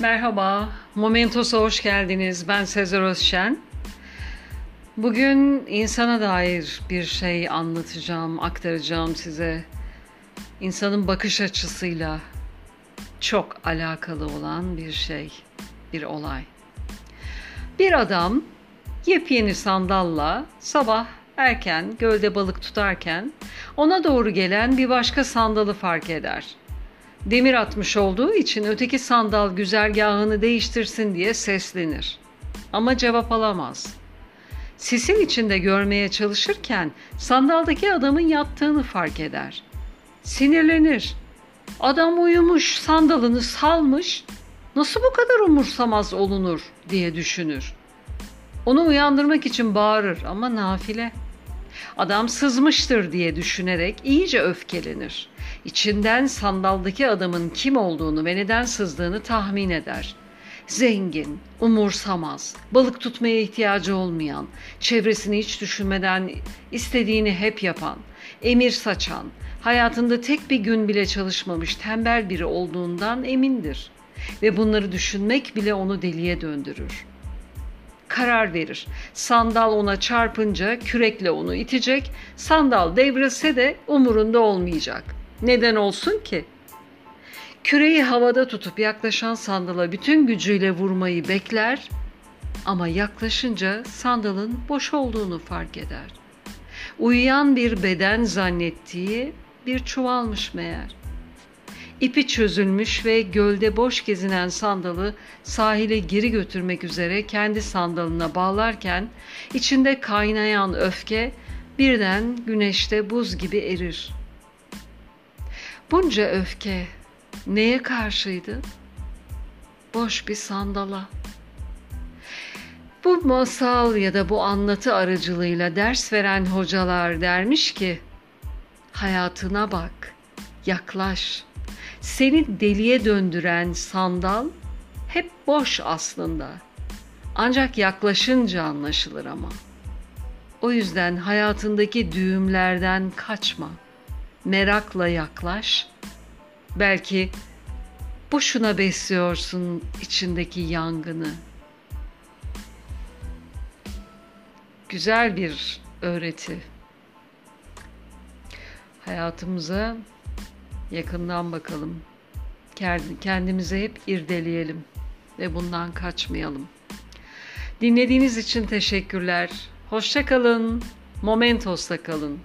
Merhaba, Momentos'a hoş geldiniz. Ben Sezer Özşen. Bugün insana dair bir şey anlatacağım, aktaracağım size. İnsanın bakış açısıyla çok alakalı olan bir şey, bir olay. Bir adam yepyeni sandalla sabah erken gölde balık tutarken ona doğru gelen bir başka sandalı fark eder demir atmış olduğu için öteki sandal güzergahını değiştirsin diye seslenir. Ama cevap alamaz. Sisin içinde görmeye çalışırken sandaldaki adamın yattığını fark eder. Sinirlenir. Adam uyumuş, sandalını salmış. Nasıl bu kadar umursamaz olunur diye düşünür. Onu uyandırmak için bağırır ama nafile. Adam sızmıştır diye düşünerek iyice öfkelenir. İçinden sandaldaki adamın kim olduğunu ve neden sızdığını tahmin eder. Zengin, umursamaz, balık tutmaya ihtiyacı olmayan, çevresini hiç düşünmeden istediğini hep yapan, emir saçan, hayatında tek bir gün bile çalışmamış tembel biri olduğundan emindir. Ve bunları düşünmek bile onu deliye döndürür karar verir. Sandal ona çarpınca kürekle onu itecek. Sandal devrilse de umurunda olmayacak. Neden olsun ki? Küreyi havada tutup yaklaşan sandala bütün gücüyle vurmayı bekler ama yaklaşınca sandalın boş olduğunu fark eder. Uyuyan bir beden zannettiği bir çuvalmış meğer. İpi çözülmüş ve gölde boş gezinen sandalı sahile geri götürmek üzere kendi sandalına bağlarken içinde kaynayan öfke birden güneşte buz gibi erir. Bunca öfke neye karşıydı? Boş bir sandala. Bu masal ya da bu anlatı aracılığıyla ders veren hocalar dermiş ki hayatına bak, yaklaş.'' Seni deliye döndüren sandal hep boş aslında. Ancak yaklaşınca anlaşılır ama. O yüzden hayatındaki düğümlerden kaçma. Merakla yaklaş. Belki boşuna besliyorsun içindeki yangını. Güzel bir öğreti. Hayatımıza yakından bakalım. Kendimizi hep irdeleyelim ve bundan kaçmayalım. Dinlediğiniz için teşekkürler. Hoşça kalın. Momentos'ta kalın.